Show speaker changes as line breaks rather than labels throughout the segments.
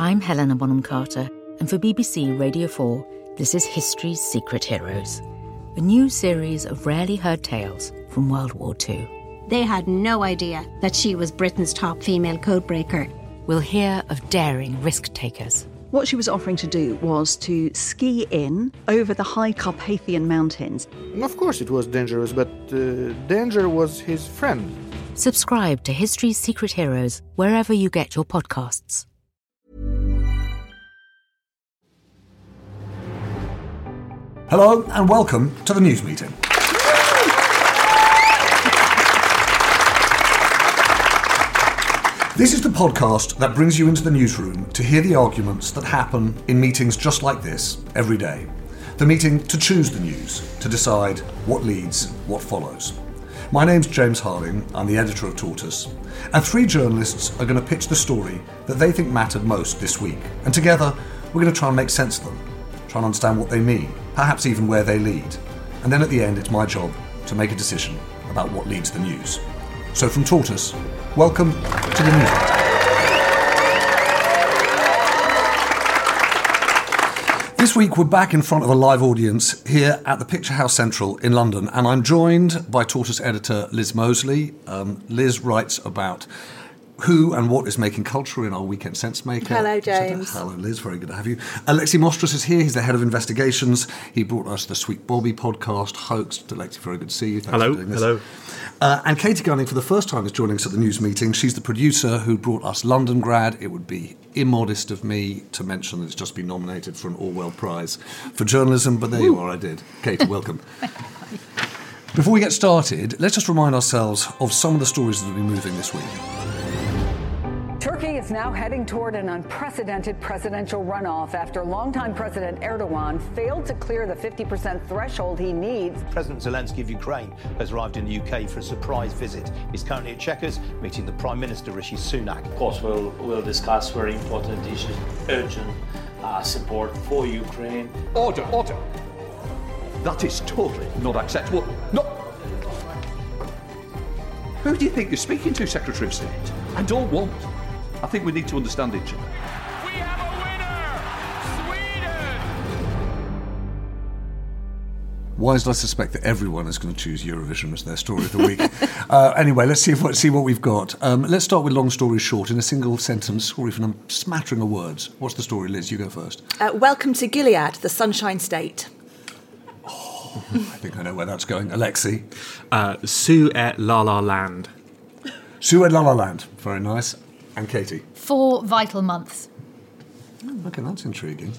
I'm Helena Bonham Carter, and for BBC Radio 4, this is History's Secret Heroes, a new series of rarely heard tales from World War II.
They had no idea that she was Britain's top female codebreaker.
We'll hear of daring risk takers.
What she was offering to do was to ski in over the high Carpathian Mountains.
Of course, it was dangerous, but uh, danger was his friend.
Subscribe to History's Secret Heroes wherever you get your podcasts.
Hello and welcome to the news meeting. This is the podcast that brings you into the newsroom to hear the arguments that happen in meetings just like this every day. The meeting to choose the news, to decide what leads, what follows. My name's James Harding, I'm the editor of Tortoise, and three journalists are going to pitch the story that they think mattered most this week. And together, we're going to try and make sense of them, try and understand what they mean, perhaps even where they lead. And then at the end, it's my job to make a decision about what leads the news. So from Tortoise, welcome to the news. This week, we're back in front of a live audience here at the Picturehouse Central in London, and I'm joined by Tortoise editor Liz Moseley. Um, Liz writes about who and what is making culture in our weekend sense maker.
Hello, James.
Hello, Liz. Very good to have you. Alexi Mostrous is here. He's the head of investigations. He brought us the Sweet Bobby podcast host. Alexi, very good to see you. Thanks
hello.
for doing this.
Hello.
Uh, and Katie Gunning, for the first time, is joining us at the news meeting. She's the producer who brought us Londongrad. It would be immodest of me to mention that it's just been nominated for an Orwell Prize for journalism, but there you are, I did. Katie, welcome. Before we get started, let's just remind ourselves of some of the stories that have been moving this week.
Turkey is now heading toward an unprecedented presidential runoff after longtime President Erdogan failed to clear the 50% threshold he needs.
President Zelensky of Ukraine has arrived in the UK for a surprise visit. He's currently at Chequers meeting the Prime Minister Rishi Sunak.
Of course, we'll, we'll discuss very important issues, urgent uh, support for Ukraine.
Order, order. That is totally not acceptable. No. Who do you think you're speaking to, Secretary of State? I don't want. I think we need to understand each other.
We have a winner! Sweden!
Why did I suspect that everyone is going to choose Eurovision as their story of the week? uh, anyway, let's see what see what we've got. Um, let's start with long story short in a single sentence, or even a smattering of words. What's the story, Liz? You go first.
Uh, welcome to Gilead, the Sunshine State.
Oh, I think I know where that's going. Alexi.
Uh, Suella La La Land.
Suella La La Land. Very nice. And Katie.
Four vital months.
Oh, okay, that's intriguing.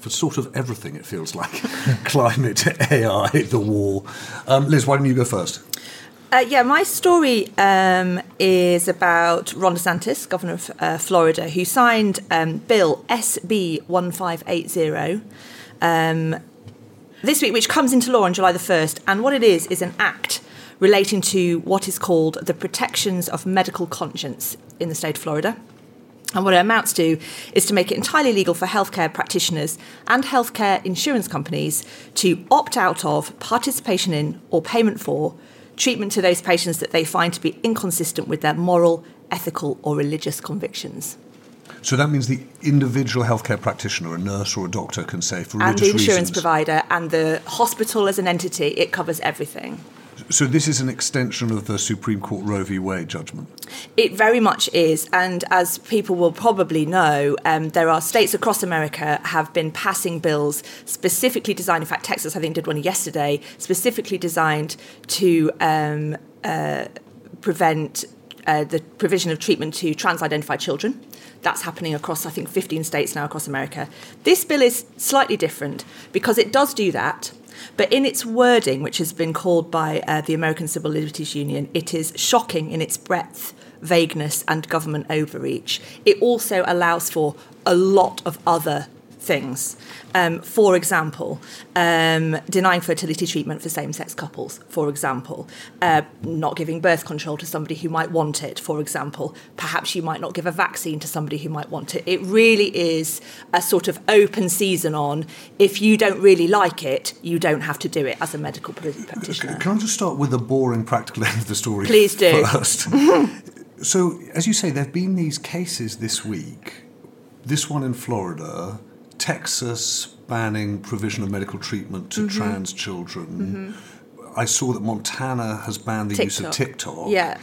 For sort of everything, it feels like climate, AI, the war. Um, Liz, why don't you go first?
Uh, yeah, my story um, is about Ron DeSantis, governor of uh, Florida, who signed um, Bill SB 1580 um, this week, which comes into law on July the 1st. And what it is, is an act relating to what is called the protections of medical conscience in the state of Florida. And what it amounts to is to make it entirely legal for healthcare practitioners and healthcare insurance companies to opt out of participation in or payment for treatment to those patients that they find to be inconsistent with their moral, ethical, or religious convictions.
So that means the individual healthcare practitioner, a nurse or a doctor, can say for
and the insurance
reasons.
provider and the hospital as an entity, it covers everything.
So this is an extension of the Supreme Court Roe v. Wade judgment.
It very much is, and as people will probably know, um, there are states across America have been passing bills specifically designed. In fact, Texas, I think, did one yesterday, specifically designed to um, uh, prevent uh, the provision of treatment to trans-identified children. That's happening across, I think, 15 states now across America. This bill is slightly different because it does do that. But in its wording, which has been called by uh, the American Civil Liberties Union, it is shocking in its breadth vagueness and government overreach. It also allows for a lot of other things. Um, for example, um, denying fertility treatment for same sex couples, for example, uh, not giving birth control to somebody who might want it, for example. Perhaps you might not give a vaccine to somebody who might want it. It really is a sort of open season on if you don't really like it, you don't have to do it as a medical practitioner.
Can I just start with the boring practical end of the story?
Please do.
First. so, as you say, there have been these cases this week. This one in Florida, Texas banning provision of medical treatment to
Mhm.
trans children.
Mhm.
I saw that Montana has banned the use of TikTok.
Yeah.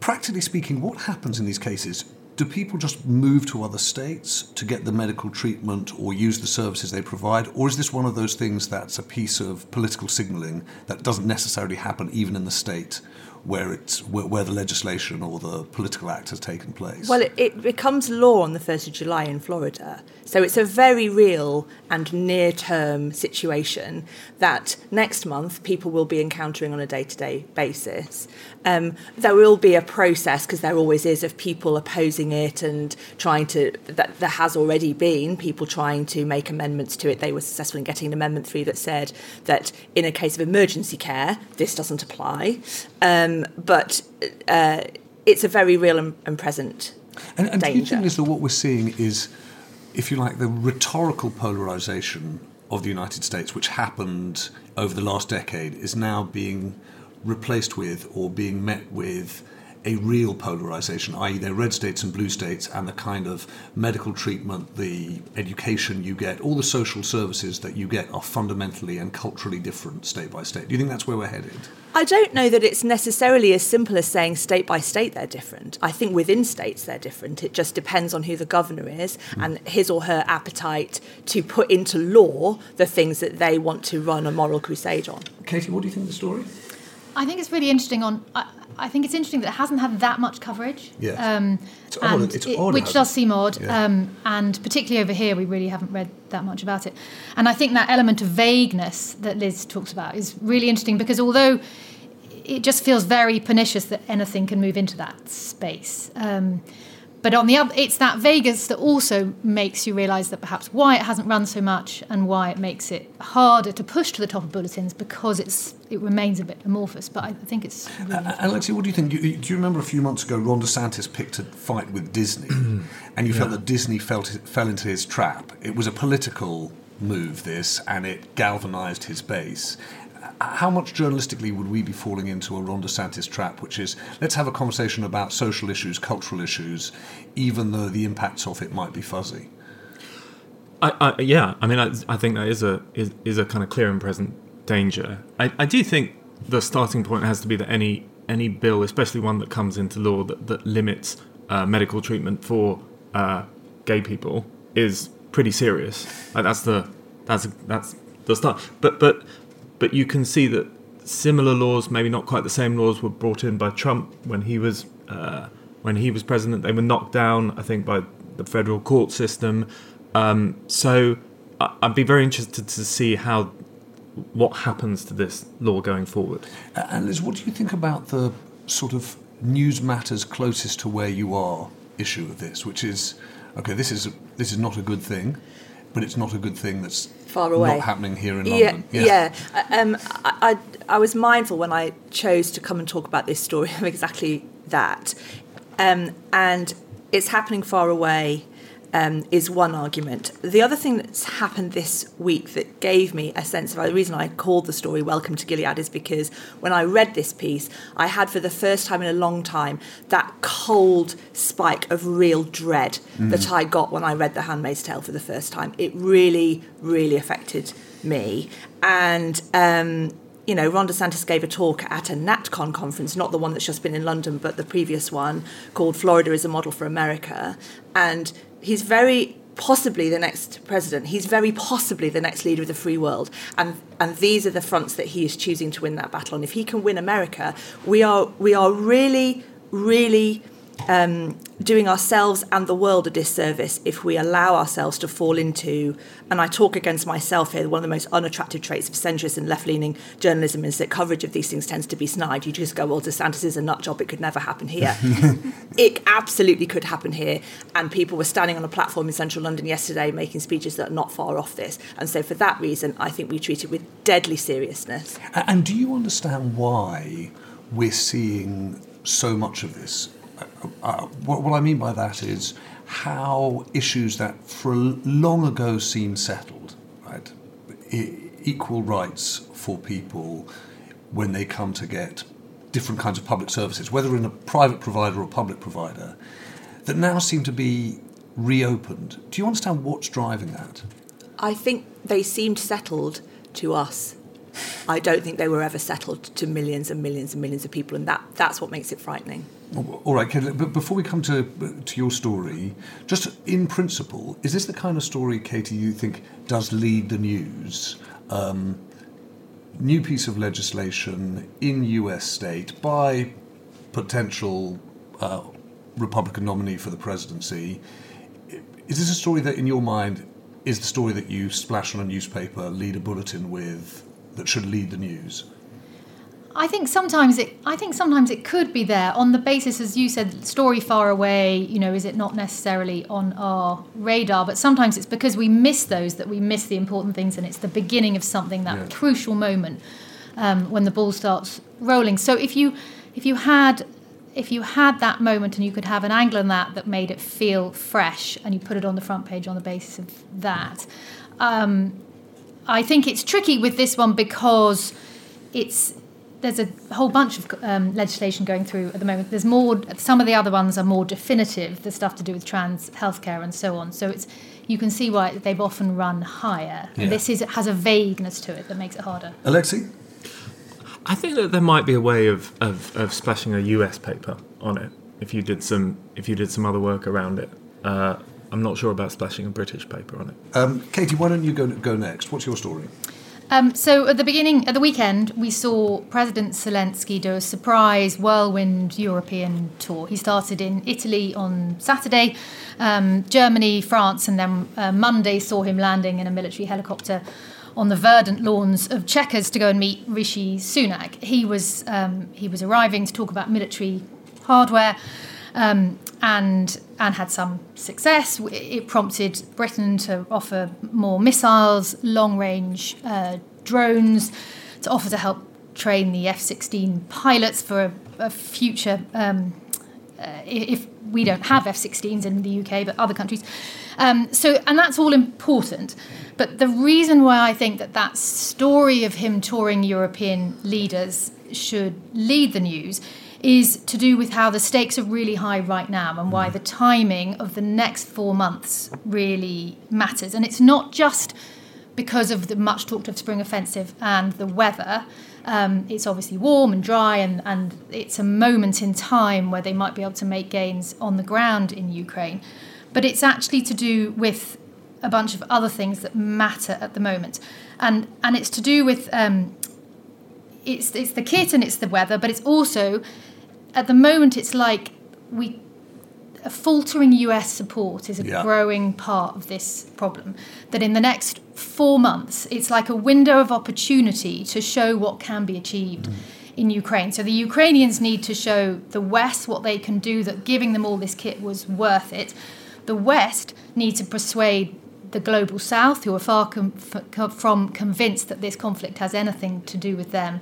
Practically speaking, what happens in these cases? Do people just move to other states to get the medical treatment or use the services they provide? Or is this one of those things that's a piece of political signalling that doesn't necessarily happen even in the state where, it's, where, where the legislation or the political act has taken place?
Well, it, it becomes law on the 1st of July in Florida. So it's a very real and near term situation that next month people will be encountering on a day to day basis. Um, there will be a process, because there always is, of people opposing it and trying to, that there has already been people trying to make amendments to it. They were successful in getting an amendment through that said that in a case of emergency care, this doesn't apply. Um, but uh, it's a very real and, and present
And, and do you
danger.
think, Liz, that what we're seeing is, if you like, the rhetorical polarization of the United States, which happened over the last decade, is now being replaced with or being met with a real polarization, i.e., they're red states and blue states, and the kind of medical treatment, the education you get, all the social services that you get are fundamentally and culturally different state by state. Do you think that's where we're headed?
I don't know that it's necessarily as simple as saying state by state they're different. I think within states they're different. It just depends on who the governor is mm. and his or her appetite to put into law the things that they want to run a moral crusade on.
Katie, what do you think of the story?
I think it's really interesting. On I, I think it's interesting that it hasn't had that much coverage.
Yes.
Um,
It's odd, it's
it-
odd it
which does seem odd.
Yeah.
Um, and particularly over here, we really haven't read that much about it. And I think that element of vagueness that Liz talks about is really interesting because although it just feels very pernicious that anything can move into that space. Um, but on the other, it's that vagueness that also makes you realise that perhaps why it hasn't run so much and why it makes it harder to push to the top of bulletins because it's it remains a bit amorphous. But I think it's really
Uh, Alexi, what do you think? You, you- do you remember a few months ago, Ron DeSantis picked a fight with Disney, and you felt that Disney felt, fell into his trap? It was a political move, this, and it galvanised his base. How much journalistically would we be falling into a Ron DeSantis trap, which is let's have a conversation about social issues, cultural issues, even though the impacts of it might be fuzzy?
I, I, yeah, I mean, I, I think that is a is, is a kind of clear and present danger. I, I do think the starting point has to be that any any bill, especially one that comes into law that, that limits uh, medical treatment for uh, gay people, is pretty serious. Like that's the that's that's the start. But but but you can see that similar laws, maybe not quite the same laws, were brought in by Trump when he was uh, when he was president. They were knocked down, I think, by the federal court system. Um, so I'd be very interested to see how what happens to this law going forward.
And Liz, what do you think about the sort of news matters closest to where you are issue of this, which is okay, this is this is not a good thing, but it's not a good thing that's
Far away.
not happening here in
Yeah,
London.
yeah. I- Um, I, I, I was mindful when I chose to come and talk about this story of exactly that. Um, and it's happening far away um, is one argument. The other thing that's happened this week that gave me a sense of the reason I called the story Welcome to Gilead is because when I read this piece, I had for the first time in a long time that cold spike of real dread
Mm.
that I got when I read The Handmaid's Tale for the first time. It really, really affected me. And um, you know, Ron DeSantis gave a talk at a NatCon conference, not the one that's just been in London, but the previous one called Florida is a Model for America. And he's very possibly the next president. He's very possibly the next leader of the free world. And and these are the fronts that he is choosing to win that battle And If he can win America, we are we are really, really um, doing ourselves and the world a disservice if we allow ourselves to fall into, and I talk against myself here, one of the most unattractive traits of centrist and left leaning journalism is that coverage of these things tends to be snide. You just go, well, DeSantis is a nut job, it could never happen here. it absolutely could happen here. And people were standing on a platform in central London yesterday making speeches that are not far off this. And so for that reason, I think we treat it with deadly seriousness.
And do you understand why we're seeing so much of this? Uh, what, what I mean by that is how issues that for long ago seemed settled, right? E- equal rights for people when they come to get different kinds of public services, whether in a private provider or public provider, that now seem to be reopened. Do you understand what's driving that?
I think they seemed settled to us. I don't think they were ever settled to millions and millions and millions of people, and that, that's what makes it frightening.
All right, Katie, but before we come to to your story, just in principle, is this the kind of story, Katie, you think does lead the news? Um, new piece of legislation in U.S. state by potential uh, Republican nominee for the presidency. Is this a story that, in your mind, is the story that you splash on a newspaper, lead a bulletin with, that should lead the news?
I think sometimes it. I think sometimes it could be there on the basis, as you said, story far away. You know, is it not necessarily on our radar? But sometimes it's because we miss those that we miss the important things, and it's the beginning of something that
Yeah.
crucial moment um, when the ball starts rolling. So if you if you had if you had that moment and you could have an angle on that that made it feel fresh, and you put it on the front page on the basis of that. Um, I think it's tricky with this one because it's there's a whole bunch of um, legislation going through at the moment. There's more. Some of the other ones are more definitive. The stuff to do with trans healthcare and so on. So it's you can see why they've often run higher.
Yeah.
And this is has a vagueness to it that makes it harder.
Alexi?
I think that there might be a way of, of, of splashing a US paper on it if you did some if you did some other work around it. Uh, I'm not sure about splashing a British paper on it.
Um, Katie, why don't you go go next? What's your story?
Um, so at the beginning, at the weekend, we saw President Zelensky do a surprise whirlwind European tour. He started in Italy on Saturday, um, Germany, France, and then uh, Monday saw him landing in a military helicopter on the verdant lawns of Chequers to go and meet Rishi Sunak. He was um, he was arriving to talk about military hardware. Um, and and had some success. It prompted Britain to offer more missiles, long range uh, drones, to offer to help train the F 16 pilots for a, a future. Um, uh, if we don't have F 16s in the UK, but other countries. Um, so, and that's all important. But the reason why I think that that story of him touring European leaders should lead the news is to do with how the stakes are really high right now and why the timing of the next four months really matters. And it's not just because of the much talked of spring offensive and the weather. Um, it's obviously warm and dry, and, and it's a moment in time where they might be able to make gains on the ground in Ukraine. But it's actually to do with a bunch of other things that matter at the moment. And, and it's to do with um, it's, it's the kit and it's the weather, but it's also at the moment it's like we a faltering US support is a
Yeah.
growing part of this problem. That in the next four months, it's like a window of opportunity to show what can be achieved mm. in Ukraine. So the Ukrainians need to show the West what they can do, that giving them all this kit was worth it. The West need to persuade the global South, who are far com- f- from convinced that this conflict has anything to do with them.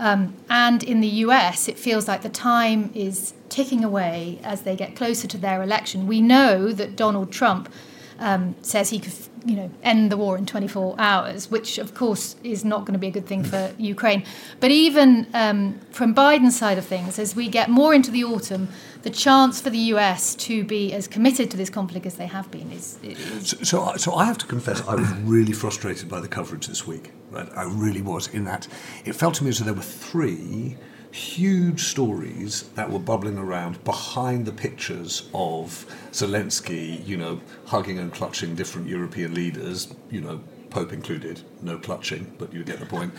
Um, and in the US, it feels like the time is ticking away as they get closer to their election. We know that Donald Trump um, says he could, you know, end the war in 24 hours, which of course is not going to be a good thing for Ukraine. But even um, from Biden's side of things, as we get more into the autumn, the chance for the US to be as committed to this conflict as they have been is. is
So, so, I- so I have to confess, I was really frustrated by the coverage this week. Right, I really was. In that, it felt to me as though there were three huge stories that were bubbling around behind the pictures of Zelensky, you know, hugging and clutching different European leaders, you know, Pope included. No clutching, but you get the point.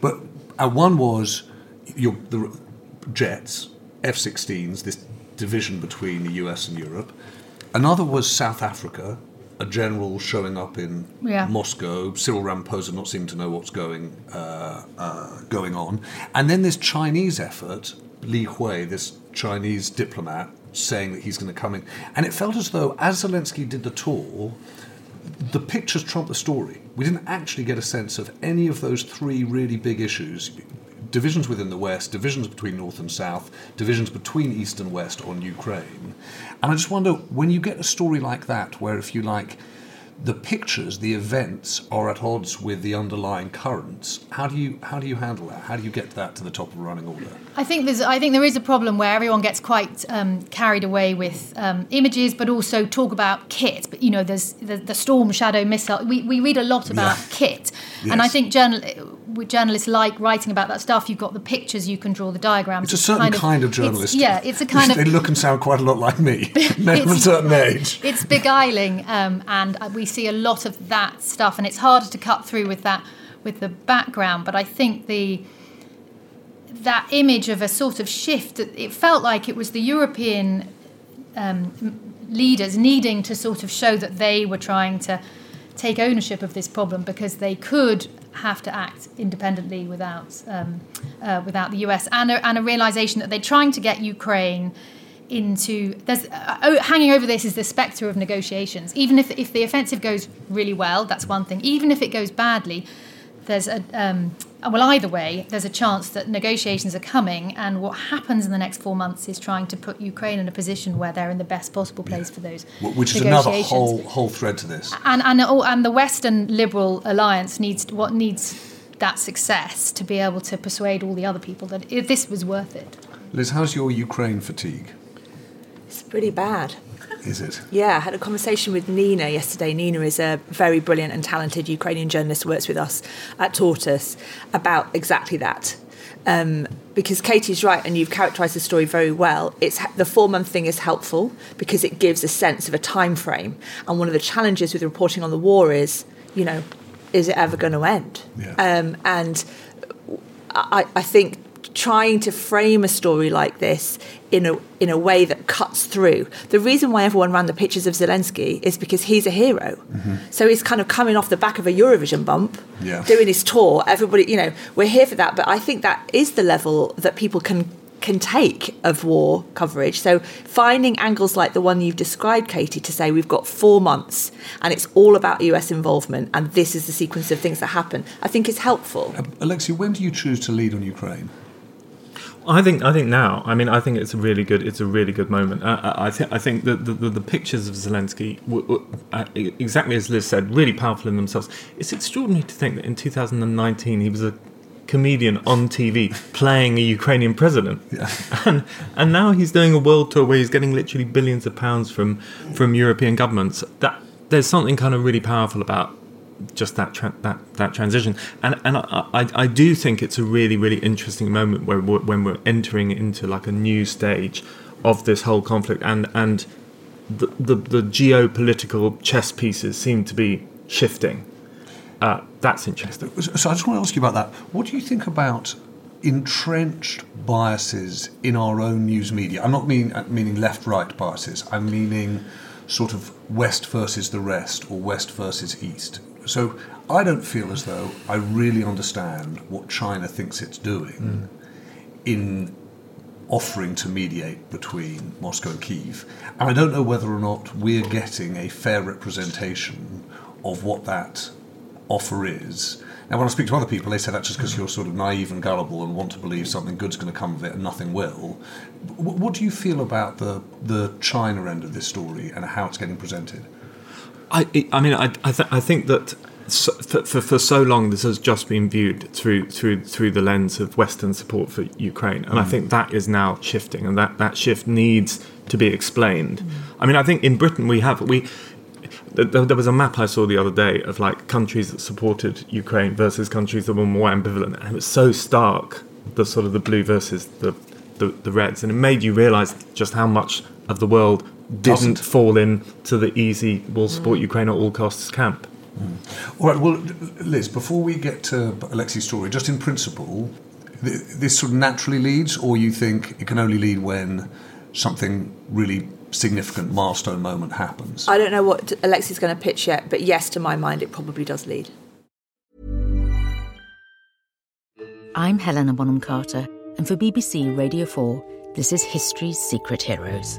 But uh, one was your the jets, F-16s, this division between the US and Europe. Another was South Africa, a general showing up in
Yeah.
Moscow, Cyril Ramaphosa not seeming to know what's going uh, uh, going on, and then this Chinese effort, Li Hui, this Chinese diplomat, saying that he's going to come in, and it felt as though as Zelensky did the tour, the pictures trumped the story. We didn't actually get a sense of any of those three really big issues. Divisions within the West, divisions between North and South, divisions between East and West on Ukraine. And I just wonder when you get a story like that, where if you like, the pictures, the events are at odds with the underlying currents. How do you how do you handle that? How do you get that to the top of the running order?
I think there's. I think there is a problem where everyone gets quite um, carried away with um, images, but also talk about kit. But you know, there's the, the Storm Shadow missile. We, we read a lot about
Yeah.
kit, and I think journal, journalists like writing about that stuff. You've got the pictures, you can draw the diagrams.
It's a certain kind of,
it's-
journalist.
yeah, it's a kind of
they look and sound quite a lot like me. Men of a certain age.
it's beguiling, um, and uh, we see a lot of that stuff, and it's harder to cut through with that with the background. But I think the that image of a sort of shift, that it felt like it was the European um, leaders needing to sort of show that they were trying to take ownership of this problem because they could have to act independently without um, uh, without the US, and a, and a realization that they're trying to get Ukraine into there's uh, oh, hanging over this is the specter of negotiations. Even if if the offensive goes really well, that's one thing. Even if it goes badly, there's a um, well either way there's a chance that negotiations are coming and what happens in the next four months is trying to put ukraine in a position where they're in the best possible place for those
Which is another whole whole thread to this.
and and oh, and the western liberal alliance needs what needs that success to be able to persuade all the other people that this was worth it
Liz, how's your Ukraine fatigue?
It's pretty bad.
Is it?
Yeah, I had a conversation with Nina yesterday. Nina is a very brilliant and talented Ukrainian journalist who works with us at Tortoise about exactly that. Um, because Katie's right, and you've characterised the story very well. It's the four month thing is helpful because it gives a sense of a time frame. And one of the challenges with reporting on the war is, you know, is it ever going to end? Um, and I, I think trying to frame a story like this in a in a way that cuts through. The reason why everyone ran the pictures of Zelensky is because he's a hero. Mm-hmm. So he's kind of coming off the back of a Eurovision bump,
Yeah.
doing his tour. Everybody, you know, we're here for that. But I think that is the level that people can can take of war coverage. So finding angles like the one you've described, Katie, to say we've got four months and it's all about US involvement and this is the sequence of things that happen, I think is helpful.
Alexi, when do you choose to lead on Ukraine?
I think I think now. I mean, I think it's a really good. It's a really good moment. Uh, I, I think I think that the, the, the pictures of Zelensky, uh, exactly as Liz said, really powerful in themselves. It's extraordinary to think that in 2019 he was a comedian on TV playing a Ukrainian president, and and now he's doing a world tour where he's getting literally billions of pounds from from European governments. That there's something kind of really powerful about just that tra- that that transition and and I, I I do think it's a really really interesting moment where we're, when we're entering into like a new stage of this whole conflict and and the the, the geopolitical chess pieces seem to be shifting uh, that's interesting
So I just want to ask you about that. What do you think about entrenched biases in our own news media? I'm not mean, meaning left-right biases. I'm meaning sort of West versus the rest or West versus East. So I don't feel as though I really understand what China thinks it's doing hmm. in offering to mediate between Moscow and Kiev. And I don't know whether or not we're getting a fair representation of what that offer is. Now, when I speak to other people, they say that's just because hmm. you're sort of naive and gullible and want to believe something good's going to come of it and nothing will. What do you feel about the, the China end of this story and how it's getting presented?
I, I mean, I, I, th- I think that so, for, for, so long this has just been viewed through through through the lens of Western support for Ukraine, and I
Mm.
think that is now shifting, and that, that shift needs to be explained. I mean, I think in Britain we have we. th- th- There was a map I saw the other day of like countries that supported Ukraine versus countries that were more ambivalent, and it was so stark the sort of the blue versus the the, the reds, and it made you realise just how much of the world didn't
Doesn't.
fall into the easy "we'll support mm. Ukraine at all costs" camp. Mm.
All right, well, Liz, before we get to Alexi's story, just in principle, th- this sort of naturally leads, or you think it can only lead when something really significant milestone moment happens.
I don't know what Alexi's going to pitch yet, but yes, to my mind, it probably does lead.
I'm Helena Bonham Carter, and for BBC Radio 4, this is History's Secret Heroes,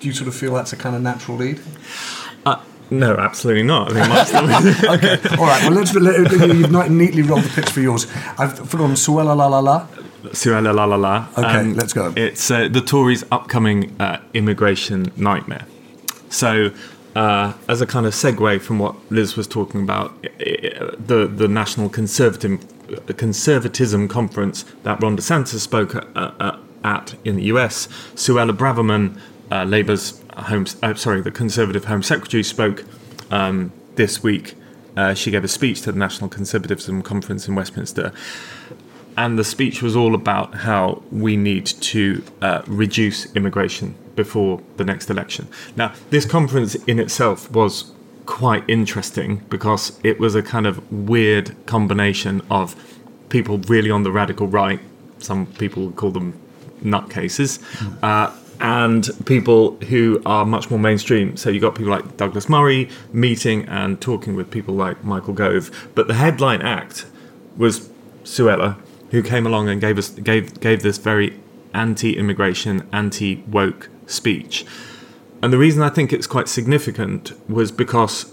do you sort of feel that's a kind of natural lead?
Uh, no, absolutely not. I think
okay, all right. Well, let's. Let, you've neatly rolled the pitch for yours. I've forgotten Suella La La La.
Suella La La La.
Okay, let's go.
It's uh, the Tories' upcoming uh, immigration nightmare. So, uh, as a kind of segue from what Liz was talking about, the the National Conservative Conservatism Conference that Ron DeSantis spoke at, at in the US, Suella Braverman, uh, Labour's Home, uh, sorry, the Conservative Home Secretary spoke um, this week. Uh, she gave a speech to the National Conservatism Conference in Westminster, and the speech was all about how we need to uh, reduce immigration before the next election. Now, this conference in itself was quite interesting because it was a kind of weird combination of people really on the radical right. Some people would call them nutcases. Uh, and people who are much more mainstream. So you've got people like Douglas Murray meeting and talking with people like Michael Gove. But the headline act was Suella, who came along and gave us gave gave this very anti-immigration, anti-woke speech. And the reason I think it's quite significant was because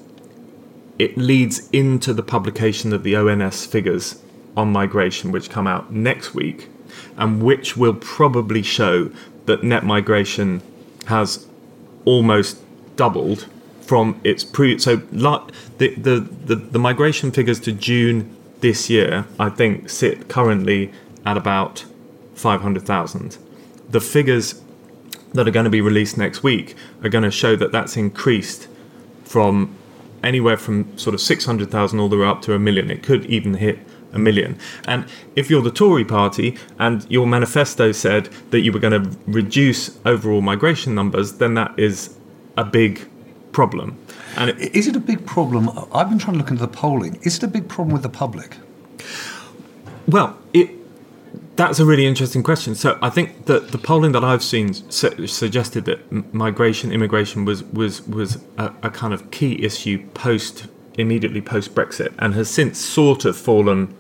it leads into the publication of the ONS figures on migration, which come out next week, and which will probably show that net migration has almost doubled from its pre. So the, the, the, the migration figures to June this year, I think, sit currently at about 500,000. The figures that are going to be released next week are going to show that that's increased from anywhere from sort of 600,000 all the way up to a million. It could even hit a million. And if you're the Tory party and your manifesto said that you were going to reduce overall migration numbers, then that is a big problem.
And it, is it a big problem? I've been trying to look into the polling. Is it a big problem with the public?
Well, it that's a really interesting question. So I think that the polling that I've seen su- suggested that migration, immigration was was was a, a kind of key issue post immediately post Brexit, and has since sort of fallen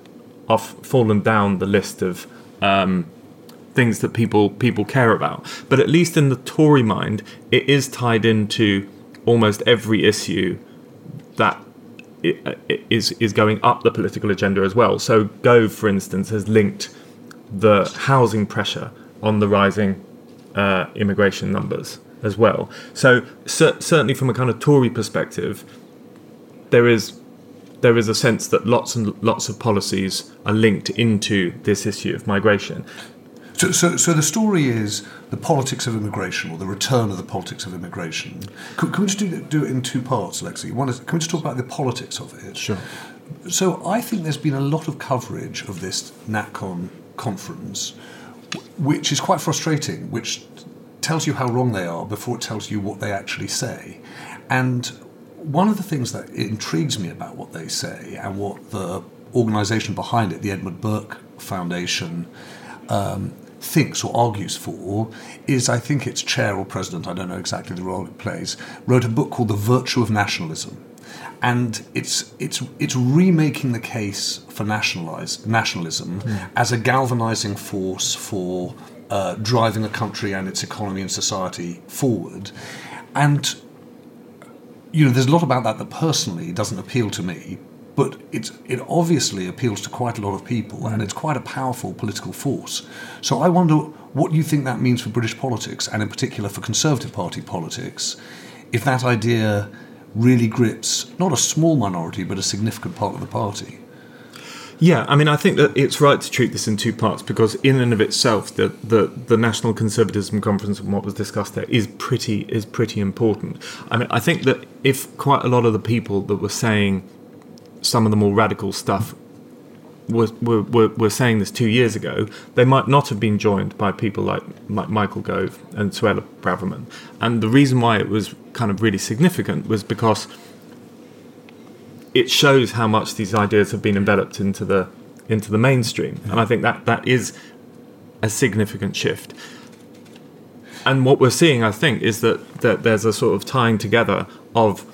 off, fallen down the list of um, things that people people care about. But at least in the Tory mind, it is tied into almost every issue that is is going up the political agenda as well. So Gove, for instance, has linked the housing pressure on the rising uh, immigration numbers as well. So cer- certainly from a kind of Tory perspective, there is there is a sense that lots and lots of policies are linked into this issue of migration.
So, so, so the story is the politics of immigration, or the return of the politics of immigration. Can, can we just do, do it in two parts, Lexi? One is, can we just talk about the politics of it?
Sure.
So I think there's been a lot of coverage of this NatCon conference, which is quite frustrating, which tells you how wrong they are before it tells you what they actually say. And one of the things that intrigues me about what they say and what the organisation behind it, the Edmund Burke Foundation, um, thinks or argues for is I think its chair or president, I don't know exactly the role it plays, wrote a book called The Virtue of Nationalism. And it's, it's, it's remaking the case for nationalize, nationalism mm. as a galvanizing force for uh, driving a country and its economy and society forward. And you know, there's a lot about that that personally doesn't appeal to me, but it's, it obviously appeals to quite a lot of people, and it's quite a powerful political force. So I wonder what you think that means for British politics, and in particular for Conservative Party politics, if that idea really grips not a small minority, but a significant part of the party.
Yeah, I mean, I think that it's right to treat this in two parts because, in and of itself, the, the, the National Conservatism Conference and what was discussed there is pretty is pretty important. I mean, I think that if quite a lot of the people that were saying some of the more radical stuff were, were, were, saying this two years ago, they might not have been joined by people like, like Michael Gove and Suella Braverman. And the reason why it was kind of really significant was because it shows how much these ideas have been enveloped into the into the mainstream, and I think that that is a significant shift. And what we're seeing, I think, is that that there's a sort of tying together of,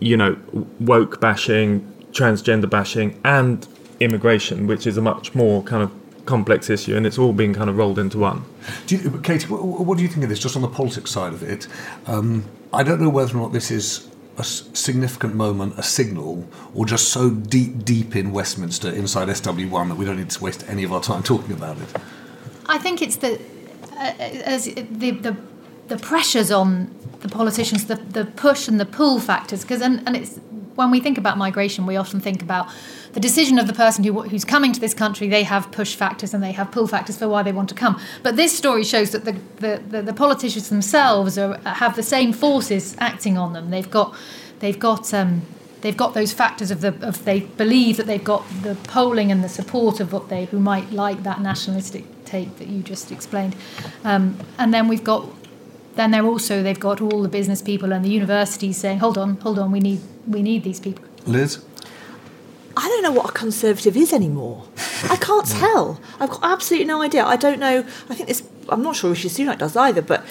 you know, woke bashing, transgender bashing, and immigration, which is a much more kind of complex issue, and it's all being kind of rolled into one.
You, Katie, what, what do you think of this, just on the politics side of it? Um, I don't know whether or not this is a significant moment, a signal, or just so deep, deep in Westminster, inside SW1, that we don't need to waste any of our time talking about it.
I think it's the uh, as the, the the pressures on the politicians, the the push and the pull factors. Because and, and it's when we think about migration, we often think about the decision of the person who, who's coming to this country. They have push factors and they have pull factors for why they want to come. But this story shows that the the, the, the politicians themselves are, have the same forces acting on them. They've got they've got. Um, They've got those factors of the of they believe that they've got the polling and the support of what they who might like that nationalistic take that you just explained, um, and then we've got then they're also they've got all the business people and the universities saying hold on hold on we need we need these people.
Liz?
I don't know what a conservative is anymore. I can't tell. I've got absolutely no idea. I don't know. I think this. I'm not sure Rishi Sunak does either. But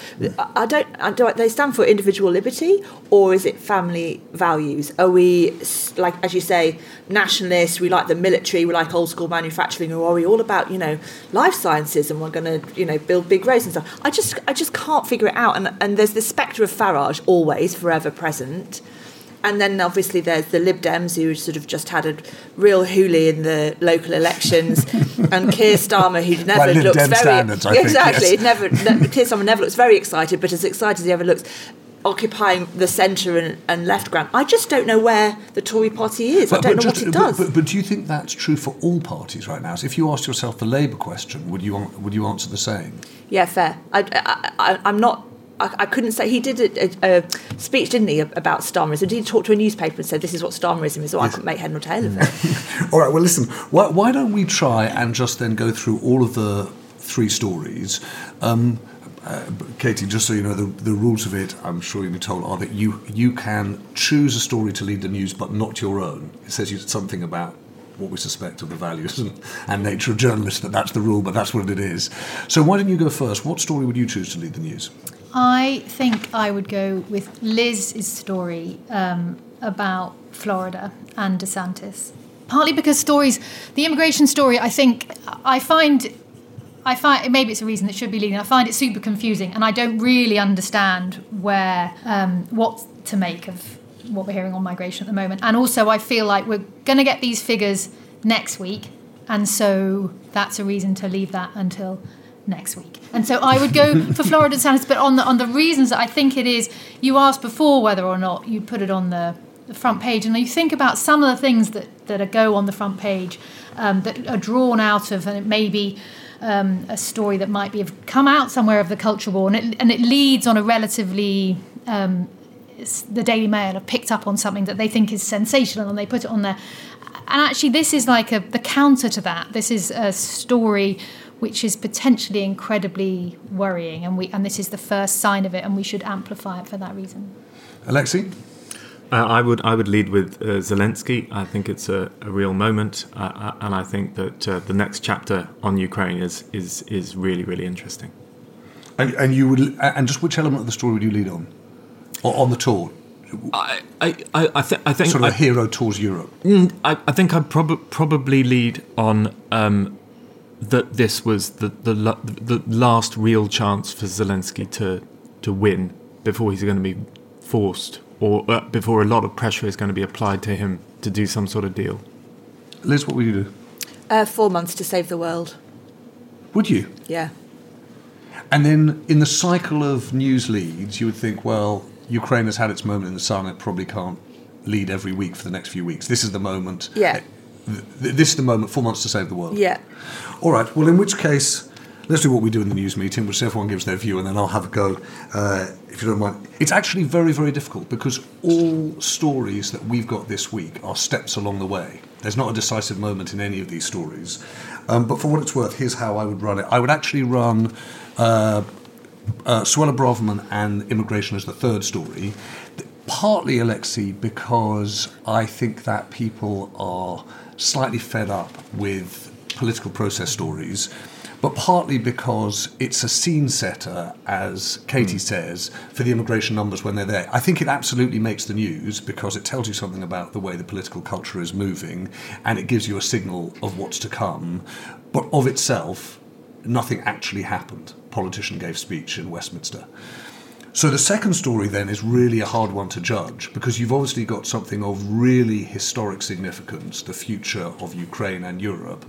I don't. Don't. They stand for individual liberty, or is it family values? Are we like, as you say, nationalists? We like the military. We like old school manufacturing, or are we all about you know life sciences and we're going to you know build big roads and stuff? I just. I just can't figure it out. And and there's the spectre of Farage always, forever present. And then obviously there's the Lib Dems who sort of just had a real hoolie in the local elections, and Keir Starmer who never looks
Dem
very
standards, think,
exactly.
yes.
Never ne- Keir Starmer never looks very excited, but as excited as he ever looks, occupying the centre and, and left ground. I just don't know where the Tory party is. I don't know
just-
what it does.
But, but do you think that's true for all parties right now? So if you asked yourself the Labour question, would you would you answer the same?
Yeah, fair. I, I, I, I'm not. I, I couldn't say he did a, a, a speech, didn't he, about Starmerism? Did he talk to a newspaper and said this is what Starmerism is? Oh, I couldn't make head nor tail of it.
All right. Well, listen. Why, why don't we try and just then go through all of the three stories? Um, uh, Katie, just so you know, the, the rules of it, I'm sure you'll be told, are that you you can choose a story to lead the news, but not your own. It says you something about what we suspect of the values and, and nature of journalists that that's the rule, but that's what it is. So why don't you go first? What story would you choose to lead the news?
I think I would go with Liz's story um, about Florida and DeSantis. Partly because stories, the immigration story, I think I find, I find maybe it's a reason that should be leading. I find it super confusing, and I don't really understand where um, what to make of what we're hearing on migration at the moment. And also, I feel like we're going to get these figures next week, and so that's a reason to leave that until next week. And so I would go for Florida DeSantis, but on the on the reasons that I think it is. You asked before whether or not you put it on the, the front page, and you think about some of the things that that go on the front page um, that are drawn out of, and it may be. Um, a story that might be have come out somewhere of the culture war, and it, and it leads on a relatively um, the Daily Mail have picked up on something that they think is sensational and they put it on there. And actually, this is like a the counter to that. This is a story which is potentially incredibly worrying, and we and this is the first sign of it, and we should amplify it for that reason.
Alexi?
Uh, I would I would lead with uh, Zelensky. I think it's a, a real moment, uh, uh, and I think that uh, the next chapter on Ukraine is is is really really interesting.
And, and you would, and just which element of the story would you lead on, or on the tour?
I I, I, I, th- I think
sort of a
I-
hero tours Europe.
Mm, I, I think I'd prob- probably lead on um, that this was the, the the last real chance for Zelensky to to win before he's going to be forced or uh, before a lot of pressure is going to be applied to him to do some sort of deal.
Liz, what would you do?
Uh, four months to save the world.
Would you?
Yeah.
And then in the cycle of news leads, you would think, well, Ukraine has had its moment in the sun. It probably can't lead every week for the next few weeks. This is the moment.
Yeah.
Th- this is the moment, four months to save the world.
Yeah.
All right. Well, in which case, let's do what we do in the news meeting, which everyone gives their view, and then I'll have a go, uh, if you don't mind. It's actually very, very difficult because all stories that we've got this week are steps along the way. There's not a decisive moment in any of these stories. Um, but for what it's worth, here's how I would run it. I would actually run uh, uh, Suella Braverman and immigration as the third story. Partly, Alexi, because I think that people are slightly fed up with political process stories, but partly because it's a scene setter, as Katie hmm. says, for the immigration numbers when they're there. I think it absolutely makes the news because it tells you something about the way the political culture is moving and it gives you a signal of what's to come. But of itself, nothing actually happened. Politician gave speech in Westminster. So the second story then is really a hard one to judge because you've obviously got something of really historic significance, the future of Ukraine and Europe,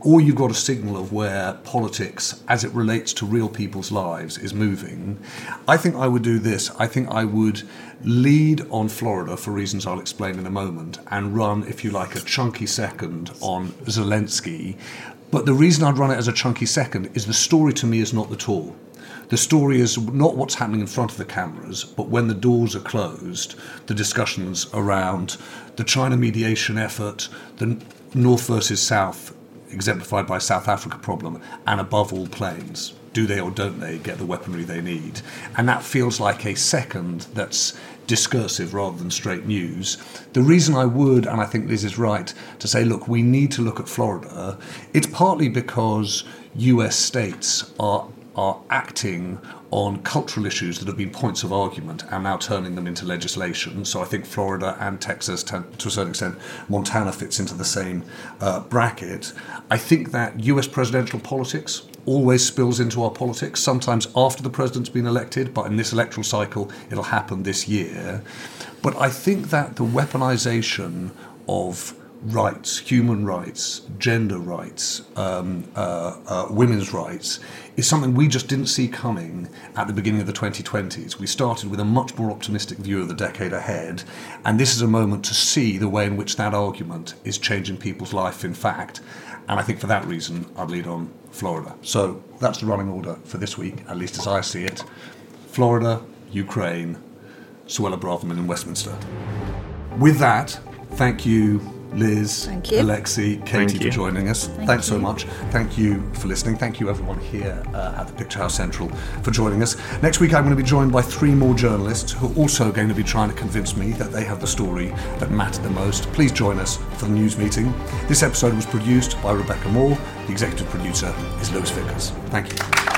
or you've got a signal of where politics, as it relates to real people's lives, is moving. I think I would do this. I think I would lead on Florida for reasons I'll explain in a moment and run, if you like, a chunky second on Zelensky. But the reason I'd run it as a chunky second is the story to me is not the tool. The story is not what's happening in front of the cameras, but when the doors are closed, the discussions around the China mediation effort, the North versus South, exemplified by South Africa problem, and above all, planes. Do they or don't they get the weaponry they need? And that feels like a second that's discursive rather than straight news. The reason I would, and I think Liz is right, to say, look, we need to look at Florida, it's partly because US states are are acting on cultural issues that have been points of argument and now turning them into legislation. So I think Florida and Texas, to a certain extent, Montana fits into the same uh, bracket. I think that US presidential politics always spills into our politics, sometimes after the president's been elected, but in this electoral cycle, it'll happen this year. But I think that the weaponization of rights, human rights, gender rights, um, uh, uh, women's rights, is something we just didn't see coming at the beginning of the 2020s. We started with a much more optimistic view of the decade ahead, and this is a moment to see the way in which that argument is changing people's life, in fact. And I think for that reason, I'd lead on Florida. So that's the running order for this week, at least as I see it. Florida, Ukraine, Suella Braverman in Westminster. With that, thank you Liz,
Thank you.
Alexi, Katie
Thank
for
you.
joining us.
Thank
Thanks so much. Thank you for listening. Thank you everyone here uh, at the Picturehouse Central for joining us. Next week I'm going to be joined by three more journalists who are also going to be trying to convince me that they have the story that mattered the most. Please join us for the news meeting. This episode was produced by Rebecca Moore. The executive producer is Lewis Vickers. Thank you.